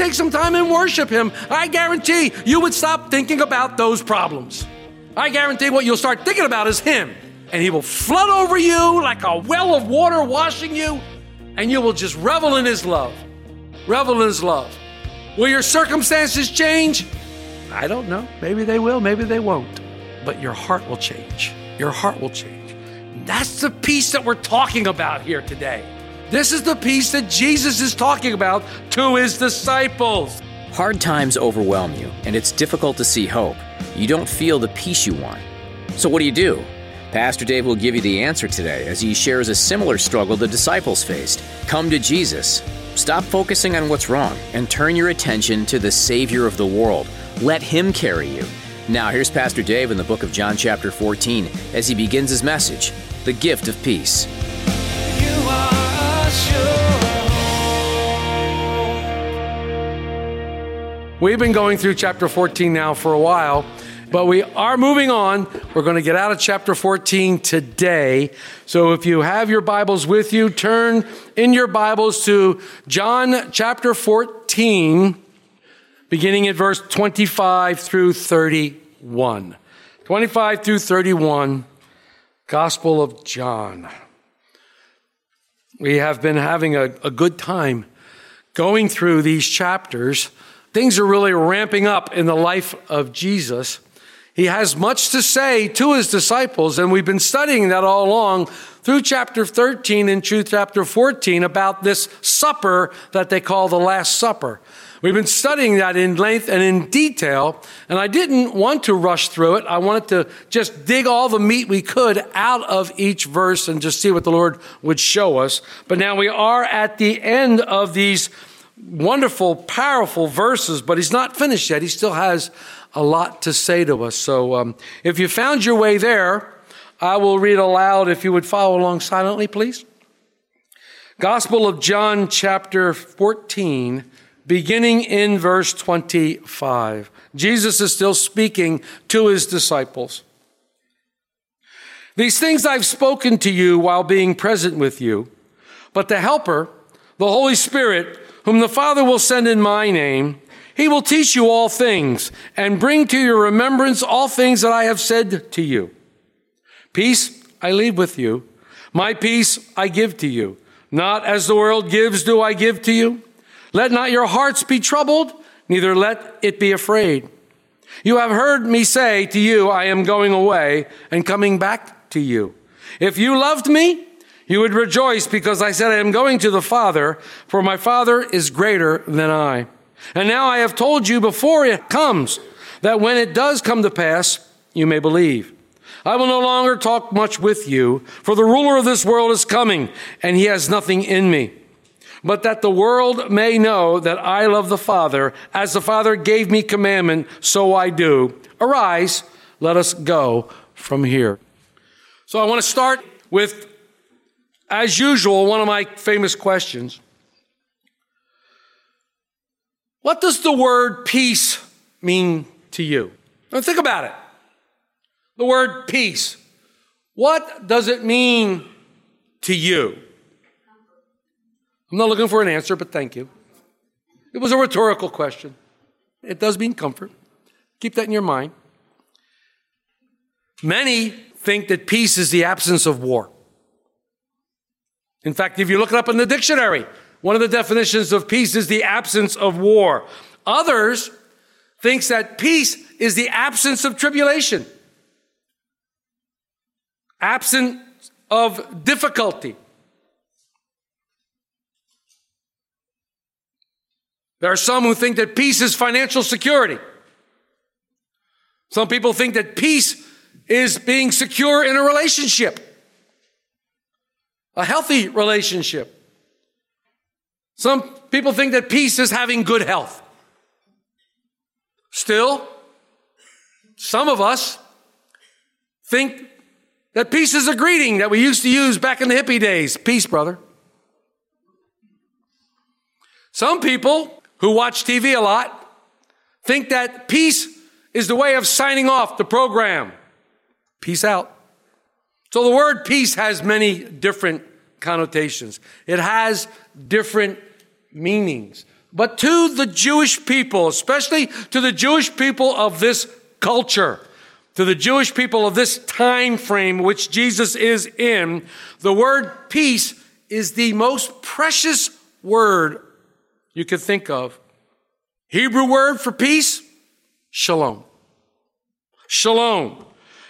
Take some time and worship Him, I guarantee you would stop thinking about those problems. I guarantee what you'll start thinking about is Him. And He will flood over you like a well of water washing you, and you will just revel in His love. Revel in His love. Will your circumstances change? I don't know. Maybe they will, maybe they won't. But your heart will change. Your heart will change. That's the peace that we're talking about here today. This is the peace that Jesus is talking about to his disciples. Hard times overwhelm you, and it's difficult to see hope. You don't feel the peace you want. So, what do you do? Pastor Dave will give you the answer today as he shares a similar struggle the disciples faced. Come to Jesus. Stop focusing on what's wrong and turn your attention to the Savior of the world. Let Him carry you. Now, here's Pastor Dave in the book of John, chapter 14, as he begins his message The Gift of Peace. We've been going through chapter 14 now for a while, but we are moving on. We're going to get out of chapter 14 today. So if you have your Bibles with you, turn in your Bibles to John chapter 14, beginning at verse 25 through 31. 25 through 31, Gospel of John. We have been having a, a good time going through these chapters. Things are really ramping up in the life of Jesus. He has much to say to his disciples, and we've been studying that all along through chapter 13 and through chapter 14 about this supper that they call the Last Supper. We've been studying that in length and in detail, and I didn't want to rush through it. I wanted to just dig all the meat we could out of each verse and just see what the Lord would show us. But now we are at the end of these wonderful, powerful verses, but he's not finished yet. He still has a lot to say to us. So um, if you found your way there, I will read aloud if you would follow along silently, please. Gospel of John, chapter 14, beginning in verse 25. Jesus is still speaking to his disciples. These things I've spoken to you while being present with you, but the Helper, the Holy Spirit, whom the Father will send in my name, he will teach you all things and bring to your remembrance all things that I have said to you. Peace I leave with you. My peace I give to you. Not as the world gives do I give to you. Let not your hearts be troubled, neither let it be afraid. You have heard me say to you, I am going away and coming back to you. If you loved me, you would rejoice because I said I am going to the Father, for my Father is greater than I. And now I have told you before it comes, that when it does come to pass, you may believe. I will no longer talk much with you, for the ruler of this world is coming, and he has nothing in me. But that the world may know that I love the Father, as the Father gave me commandment, so I do. Arise, let us go from here. So I want to start with, as usual, one of my famous questions. What does the word peace mean to you? Now think about it. The word peace. What does it mean to you? I'm not looking for an answer, but thank you. It was a rhetorical question. It does mean comfort. Keep that in your mind. Many think that peace is the absence of war. In fact, if you look it up in the dictionary, one of the definitions of peace is the absence of war. Others thinks that peace is the absence of tribulation, absence of difficulty. There are some who think that peace is financial security. Some people think that peace is being secure in a relationship. a healthy relationship. Some people think that peace is having good health. Still, some of us think that peace is a greeting that we used to use back in the hippie days. Peace, brother. Some people who watch TV a lot think that peace is the way of signing off the program. Peace out. So the word peace has many different connotations. It has different meanings. But to the Jewish people, especially to the Jewish people of this culture, to the Jewish people of this time frame which Jesus is in, the word peace is the most precious word you could think of. Hebrew word for peace, shalom. Shalom.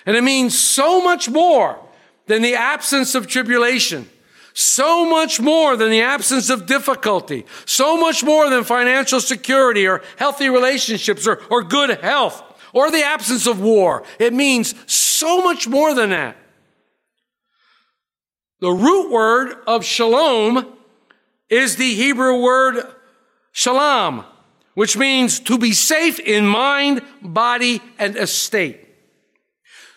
And it means so much more than the absence of tribulation, so much more than the absence of difficulty, so much more than financial security or healthy relationships or, or good health or the absence of war. It means so much more than that. The root word of shalom is the Hebrew word shalom, which means to be safe in mind, body, and estate.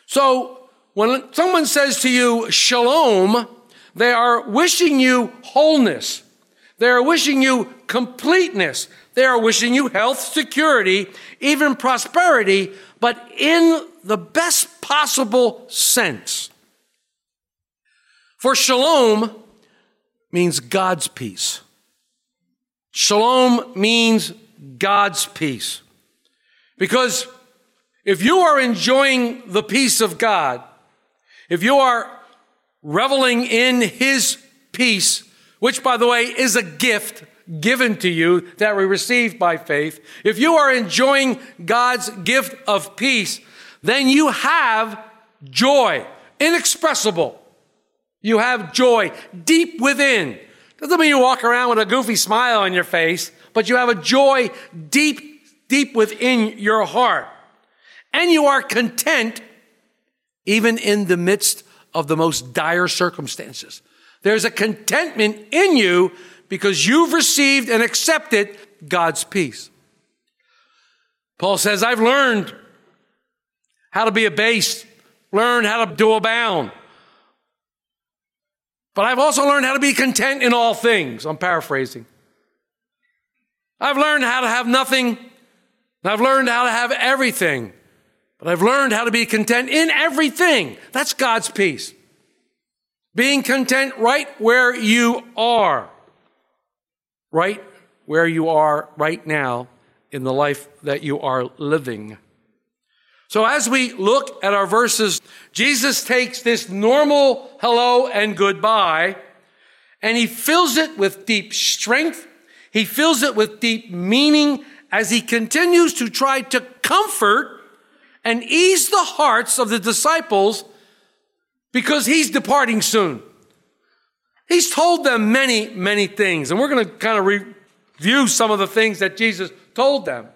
So when someone says to you shalom, they are wishing you wholeness. They are wishing you completeness. They are wishing you health, security, even prosperity, but in the best possible sense. For shalom means God's peace. Shalom means God's peace. Because if you are enjoying the peace of God, if you are reveling in His peace, which by the way is a gift given to you that we receive by faith, if you are enjoying God's gift of peace, then you have joy, inexpressible. You have joy deep within. Doesn't mean you walk around with a goofy smile on your face, but you have a joy deep, deep within your heart. And you are content even in the midst of the most dire circumstances. There's a contentment in you because you've received and accepted God's peace. Paul says, I've learned how to be abased, learned how to do abound. But I've also learned how to be content in all things. I'm paraphrasing. I've learned how to have nothing. I've learned how to have everything. But I've learned how to be content in everything. That's God's peace. Being content right where you are. Right where you are right now in the life that you are living. So as we look at our verses, Jesus takes this normal hello and goodbye and he fills it with deep strength. He fills it with deep meaning as he continues to try to comfort and ease the hearts of the disciples because he's departing soon. He's told them many, many things, and we're going to kind of review some of the things that Jesus told them.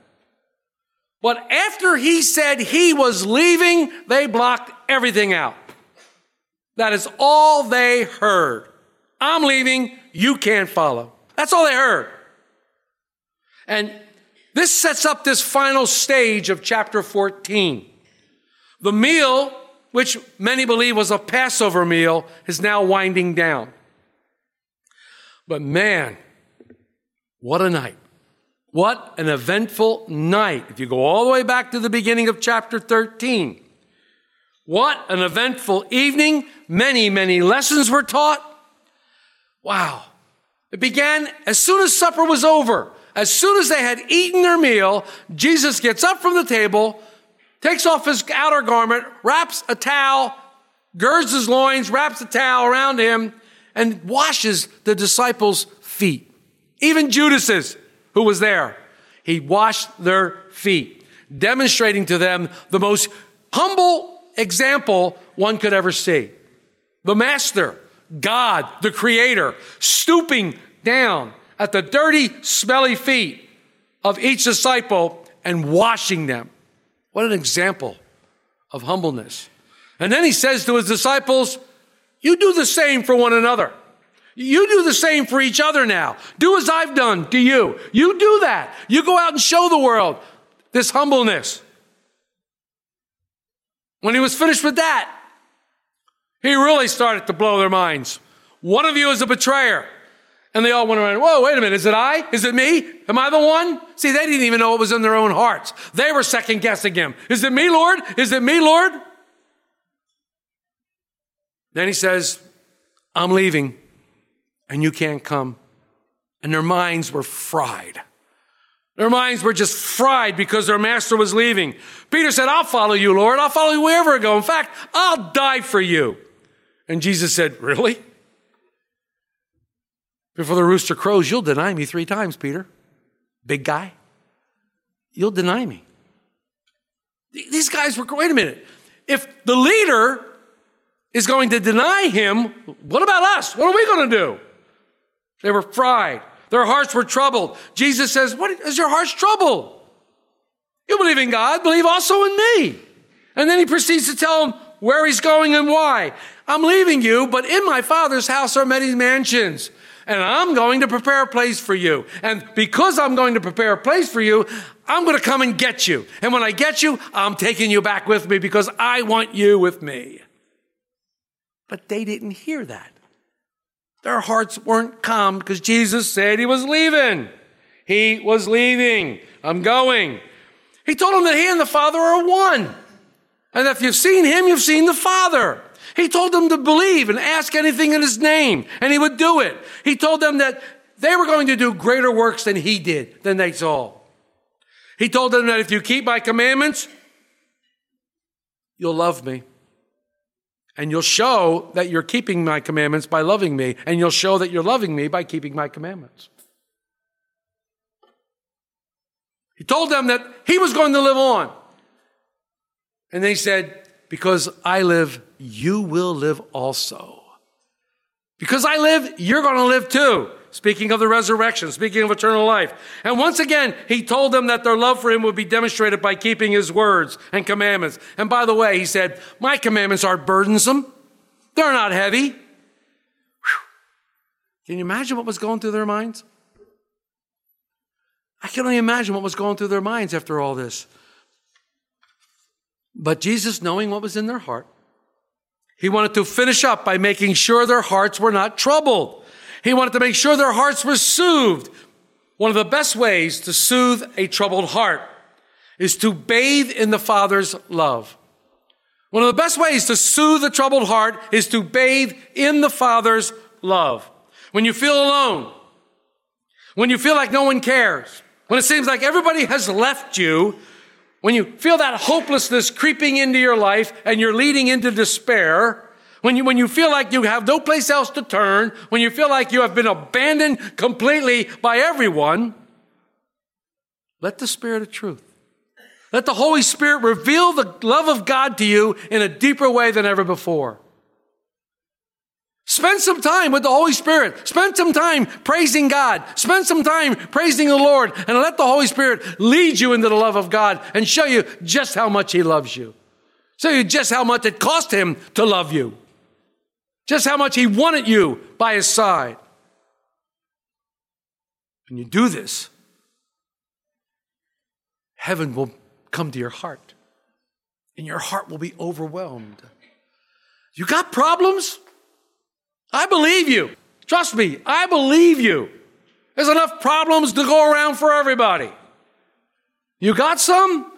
But after he said he was leaving, they blocked everything out. That is all they heard. I'm leaving, you can't follow. That's all they heard. And this sets up this final stage of chapter 14. The meal, which many believe was a Passover meal, is now winding down. But man, what a night. What an eventful night. If you go all the way back to the beginning of chapter 13, what an eventful evening. Many, many lessons were taught. Wow. It began as soon as supper was over. As soon as they had eaten their meal, Jesus gets up from the table, takes off his outer garment, wraps a towel, girds his loins, wraps a towel around him, and washes the disciples' feet. Even Judas's who was there. He washed their feet, demonstrating to them the most humble example one could ever see. The master, God, the creator, stooping down at the dirty, smelly feet of each disciple and washing them. What an example of humbleness. And then he says to his disciples, You do the same for one another. You do the same for each other now. Do as I've done to you. You do that. You go out and show the world this humbleness. When he was finished with that, he really started to blow their minds. One of you is a betrayer. And they all went around, whoa, wait a minute, is it I? Is it me? Am I the one? See, they didn't even know what was in their own hearts. They were second guessing him. Is it me, Lord? Is it me, Lord? Then he says, I'm leaving and you can't come. And their minds were fried. Their minds were just fried because their master was leaving. Peter said, I'll follow you, Lord. I'll follow you wherever I go. In fact, I'll die for you. And Jesus said, Really? Before the rooster crows, you'll deny me three times, Peter. Big guy. You'll deny me. These guys were, wait a minute. If the leader is going to deny him, what about us? What are we going to do? They were fried. Their hearts were troubled. Jesus says, What is your heart's trouble? You believe in God, believe also in me. And then he proceeds to tell them where he's going and why. I'm leaving you, but in my Father's house are many mansions. And I'm going to prepare a place for you. And because I'm going to prepare a place for you, I'm going to come and get you. And when I get you, I'm taking you back with me because I want you with me. But they didn't hear that. Their hearts weren't calm because Jesus said he was leaving. He was leaving. I'm going. He told them that he and the Father are one. And if you've seen him, you've seen the Father. He told them to believe and ask anything in his name, and he would do it. He told them that they were going to do greater works than he did, than they saw. He told them that if you keep my commandments, you'll love me. And you'll show that you're keeping my commandments by loving me, and you'll show that you're loving me by keeping my commandments. He told them that he was going to live on. And they said, Because I live, you will live also. Because I live, you're going to live too. Speaking of the resurrection, speaking of eternal life. And once again, he told them that their love for him would be demonstrated by keeping his words and commandments. And by the way, he said, My commandments aren't burdensome, they're not heavy. Whew. Can you imagine what was going through their minds? I can only imagine what was going through their minds after all this. But Jesus, knowing what was in their heart, he wanted to finish up by making sure their hearts were not troubled. He wanted to make sure their hearts were soothed. One of the best ways to soothe a troubled heart is to bathe in the Father's love. One of the best ways to soothe a troubled heart is to bathe in the Father's love. When you feel alone, when you feel like no one cares, when it seems like everybody has left you, when you feel that hopelessness creeping into your life and you're leading into despair, when you, when you feel like you have no place else to turn, when you feel like you have been abandoned completely by everyone, let the Spirit of truth, let the Holy Spirit reveal the love of God to you in a deeper way than ever before. Spend some time with the Holy Spirit. Spend some time praising God. Spend some time praising the Lord and let the Holy Spirit lead you into the love of God and show you just how much He loves you. Show you just how much it cost Him to love you. Just how much He wanted you by His side. When you do this, heaven will come to your heart and your heart will be overwhelmed. You got problems? I believe you. Trust me, I believe you. There's enough problems to go around for everybody. You got some?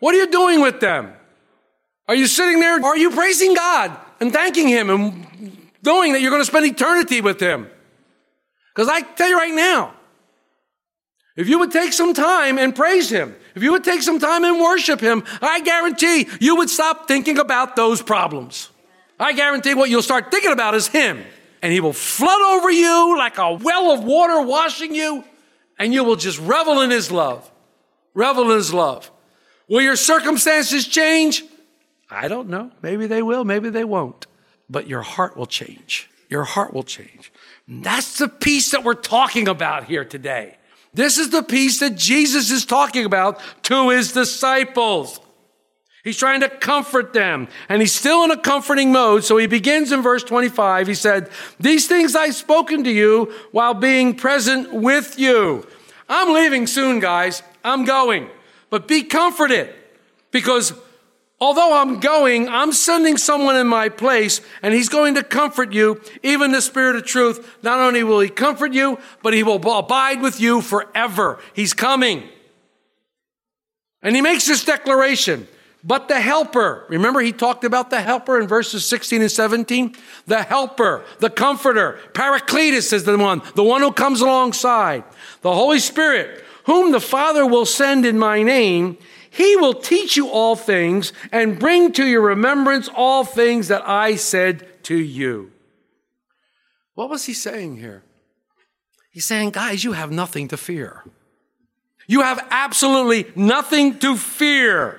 What are you doing with them? Are you sitting there? Are you praising God and thanking Him and knowing that you're going to spend eternity with Him? Because I tell you right now, if you would take some time and praise Him, if you would take some time and worship Him, I guarantee you would stop thinking about those problems. I guarantee what you'll start thinking about is Him. And He will flood over you like a well of water washing you, and you will just revel in His love. Revel in His love. Will your circumstances change? I don't know. Maybe they will, maybe they won't. But your heart will change. Your heart will change. That's the peace that we're talking about here today. This is the peace that Jesus is talking about to his disciples. He's trying to comfort them. And he's still in a comforting mode. So he begins in verse 25. He said, These things I've spoken to you while being present with you. I'm leaving soon, guys. I'm going. But be comforted because although I'm going, I'm sending someone in my place and he's going to comfort you. Even the Spirit of truth, not only will he comfort you, but he will abide with you forever. He's coming. And he makes this declaration. But the helper, remember he talked about the helper in verses 16 and 17? The helper, the comforter, Paracletus is the one, the one who comes alongside. The Holy Spirit, whom the Father will send in my name, he will teach you all things and bring to your remembrance all things that I said to you. What was he saying here? He's saying, guys, you have nothing to fear. You have absolutely nothing to fear.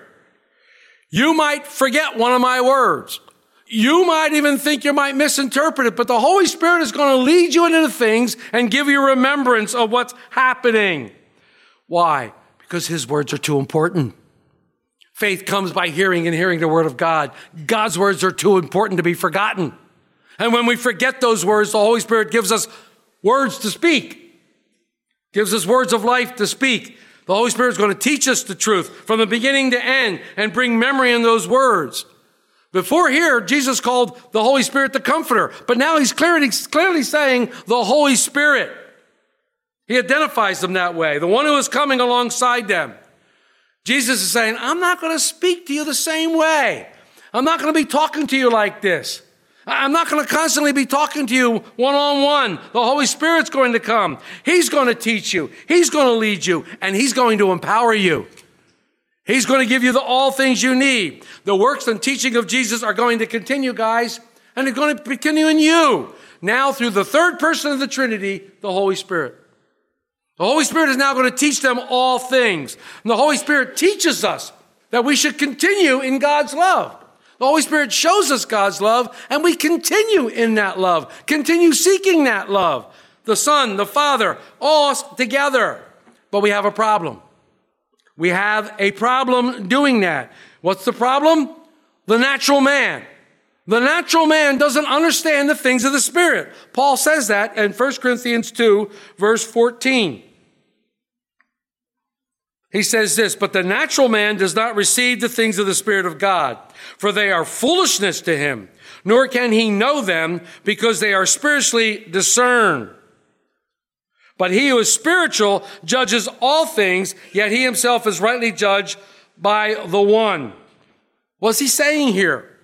You might forget one of my words. You might even think you might misinterpret it, but the Holy Spirit is going to lead you into things and give you remembrance of what's happening. Why? Because His words are too important. Faith comes by hearing and hearing the Word of God. God's words are too important to be forgotten. And when we forget those words, the Holy Spirit gives us words to speak, gives us words of life to speak. The Holy Spirit is going to teach us the truth from the beginning to end and bring memory in those words. Before here, Jesus called the Holy Spirit the Comforter, but now he's clearly, clearly saying the Holy Spirit. He identifies them that way, the one who is coming alongside them. Jesus is saying, I'm not going to speak to you the same way. I'm not going to be talking to you like this. I'm not going to constantly be talking to you one on one. The Holy Spirit's going to come. He's going to teach you. He's going to lead you and he's going to empower you. He's going to give you the all things you need. The works and teaching of Jesus are going to continue, guys, and they're going to continue in you. Now through the third person of the Trinity, the Holy Spirit. The Holy Spirit is now going to teach them all things. And the Holy Spirit teaches us that we should continue in God's love. The Holy Spirit shows us God's love, and we continue in that love, continue seeking that love. The Son, the Father, all together. But we have a problem. We have a problem doing that. What's the problem? The natural man. The natural man doesn't understand the things of the Spirit. Paul says that in 1 Corinthians 2, verse 14. He says this, but the natural man does not receive the things of the Spirit of God, for they are foolishness to him, nor can he know them because they are spiritually discerned. But he who is spiritual judges all things, yet he himself is rightly judged by the one. What's he saying here?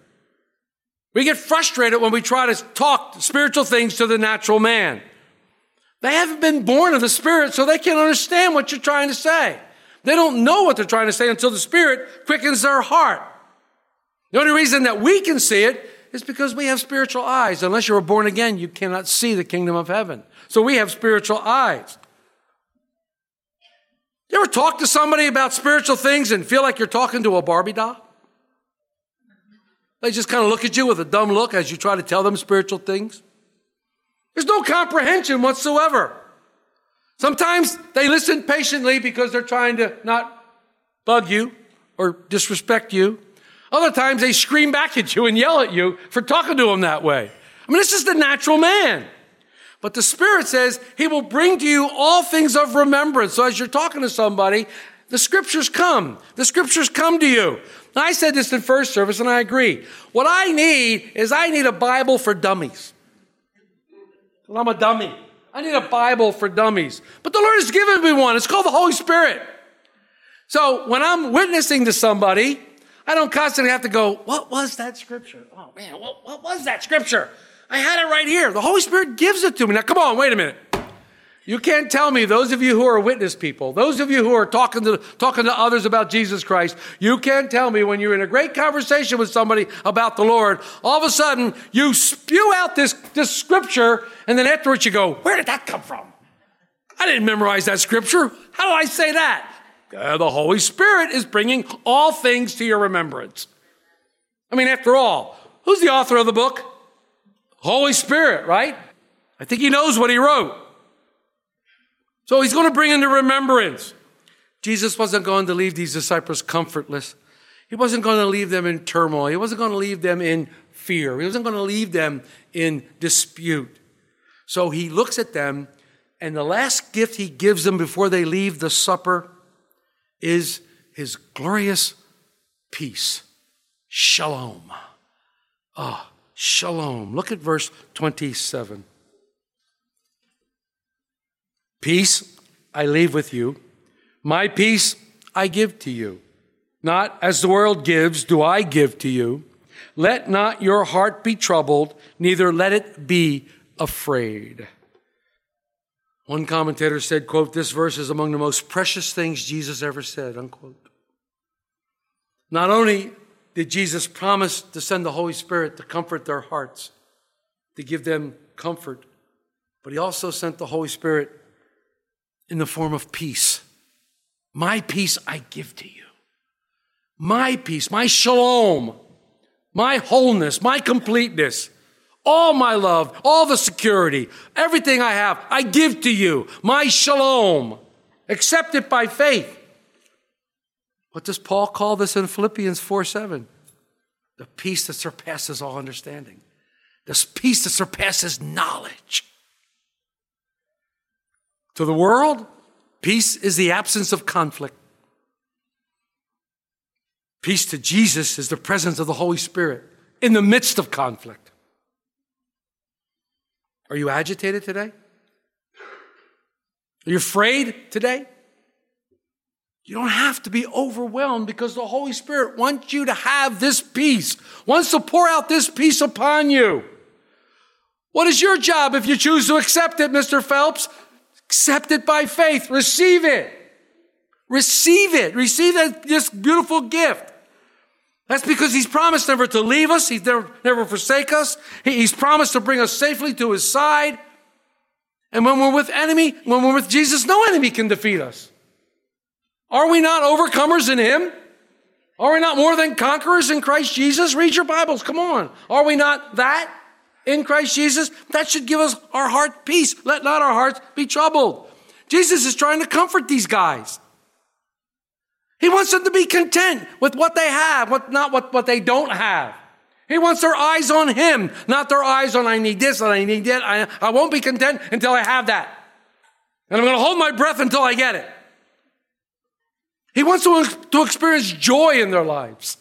We get frustrated when we try to talk spiritual things to the natural man. They haven't been born of the Spirit, so they can't understand what you're trying to say. They don't know what they're trying to say until the Spirit quickens their heart. The only reason that we can see it is because we have spiritual eyes. Unless you are born again, you cannot see the kingdom of heaven. So we have spiritual eyes. You ever talk to somebody about spiritual things and feel like you're talking to a Barbie doll? They just kind of look at you with a dumb look as you try to tell them spiritual things. There's no comprehension whatsoever. Sometimes they listen patiently because they're trying to not bug you or disrespect you. Other times they scream back at you and yell at you for talking to them that way. I mean, this is the natural man. But the Spirit says He will bring to you all things of remembrance. So as you're talking to somebody, the scriptures come. The scriptures come to you. Now, I said this in first service and I agree. What I need is I need a Bible for dummies. Well, I'm a dummy. I need a Bible for dummies. But the Lord has given me one. It's called the Holy Spirit. So when I'm witnessing to somebody, I don't constantly have to go, what was that scripture? Oh man, what, what was that scripture? I had it right here. The Holy Spirit gives it to me. Now come on, wait a minute. You can't tell me, those of you who are witness people, those of you who are talking to, talking to others about Jesus Christ, you can't tell me when you're in a great conversation with somebody about the Lord, all of a sudden you spew out this, this scripture and then afterwards you go, where did that come from? I didn't memorize that scripture. How do I say that? Uh, the Holy Spirit is bringing all things to your remembrance. I mean, after all, who's the author of the book? Holy Spirit, right? I think he knows what he wrote. So he's going to bring into remembrance. Jesus wasn't going to leave these disciples comfortless. He wasn't going to leave them in turmoil. He wasn't going to leave them in fear. He wasn't going to leave them in dispute. So he looks at them, and the last gift he gives them before they leave the supper is his glorious peace. Shalom. Ah, shalom. Look at verse 27. Peace I leave with you, my peace I give to you. Not as the world gives, do I give to you. Let not your heart be troubled, neither let it be afraid. One commentator said, quote, this verse is among the most precious things Jesus ever said, unquote. Not only did Jesus promise to send the Holy Spirit to comfort their hearts, to give them comfort, but he also sent the Holy Spirit in the form of peace. My peace I give to you. My peace, my shalom, my wholeness, my completeness, all my love, all the security, everything I have, I give to you. My shalom. Accept it by faith. What does Paul call this in Philippians 4 7? The peace that surpasses all understanding. This peace that surpasses knowledge. To the world, peace is the absence of conflict. Peace to Jesus is the presence of the Holy Spirit in the midst of conflict. Are you agitated today? Are you afraid today? You don't have to be overwhelmed because the Holy Spirit wants you to have this peace, wants to pour out this peace upon you. What is your job if you choose to accept it, Mr. Phelps? Accept it by faith. Receive it. Receive it. Receive that, this beautiful gift. That's because he's promised never to leave us. He's never, never forsake us. He- he's promised to bring us safely to his side. And when we're with enemy, when we're with Jesus, no enemy can defeat us. Are we not overcomers in him? Are we not more than conquerors in Christ Jesus? Read your Bibles. Come on. Are we not that in Christ Jesus? That should give us our heart peace. Let not our hearts be troubled. Jesus is trying to comfort these guys. He wants them to be content with what they have, what, not what, what they don't have. He wants their eyes on Him, not their eyes on, I need this and I need that. I, I won't be content until I have that. And I'm going to hold my breath until I get it. He wants to, to experience joy in their lives.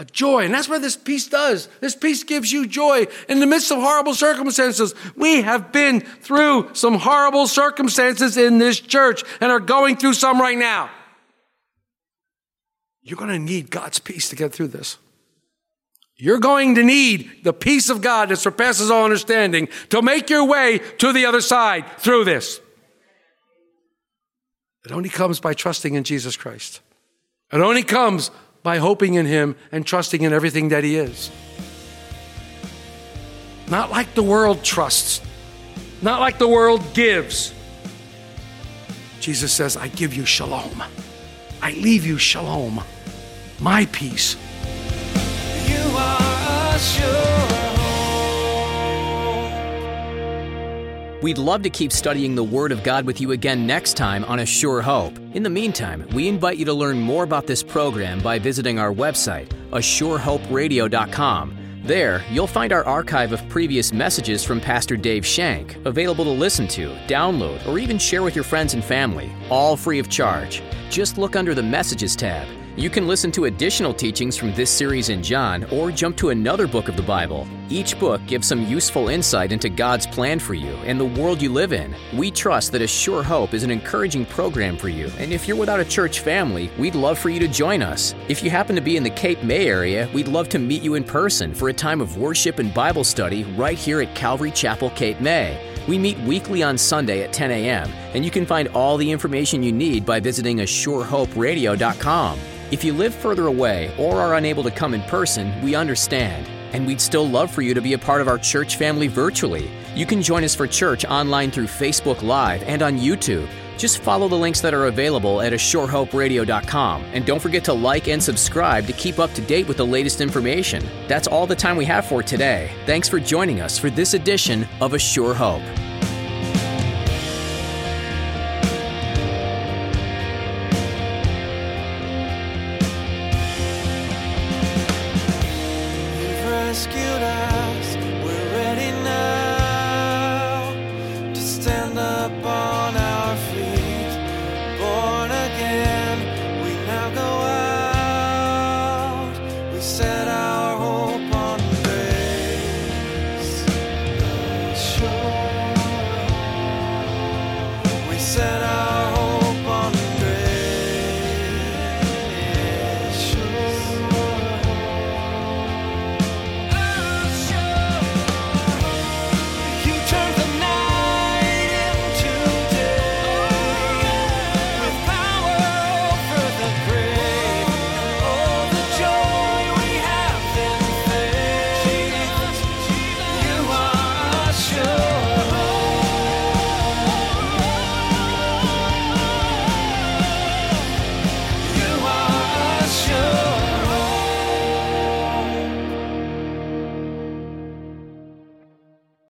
A joy. And that's what this peace does. This peace gives you joy in the midst of horrible circumstances. We have been through some horrible circumstances in this church and are going through some right now. You're going to need God's peace to get through this. You're going to need the peace of God that surpasses all understanding to make your way to the other side through this. It only comes by trusting in Jesus Christ. It only comes by hoping in Him and trusting in everything that He is. Not like the world trusts, not like the world gives. Jesus says, I give you shalom. I leave you shalom, my peace. You are a We'd love to keep studying the Word of God with you again next time on A Sure Hope. In the meantime, we invite you to learn more about this program by visiting our website, ASureHopeRadio.com. There, you'll find our archive of previous messages from Pastor Dave Shank, available to listen to, download, or even share with your friends and family, all free of charge. Just look under the Messages tab. You can listen to additional teachings from this series in John or jump to another book of the Bible. Each book gives some useful insight into God's plan for you and the world you live in. We trust that A Sure Hope is an encouraging program for you, and if you're without a church family, we'd love for you to join us. If you happen to be in the Cape May area, we'd love to meet you in person for a time of worship and Bible study right here at Calvary Chapel, Cape May. We meet weekly on Sunday at 10 a.m., and you can find all the information you need by visiting ASureHopeRadio.com. If you live further away or are unable to come in person, we understand. And we'd still love for you to be a part of our church family virtually. You can join us for church online through Facebook Live and on YouTube. Just follow the links that are available at ASureHopeRadio.com. And don't forget to like and subscribe to keep up to date with the latest information. That's all the time we have for today. Thanks for joining us for this edition of A Sure Hope.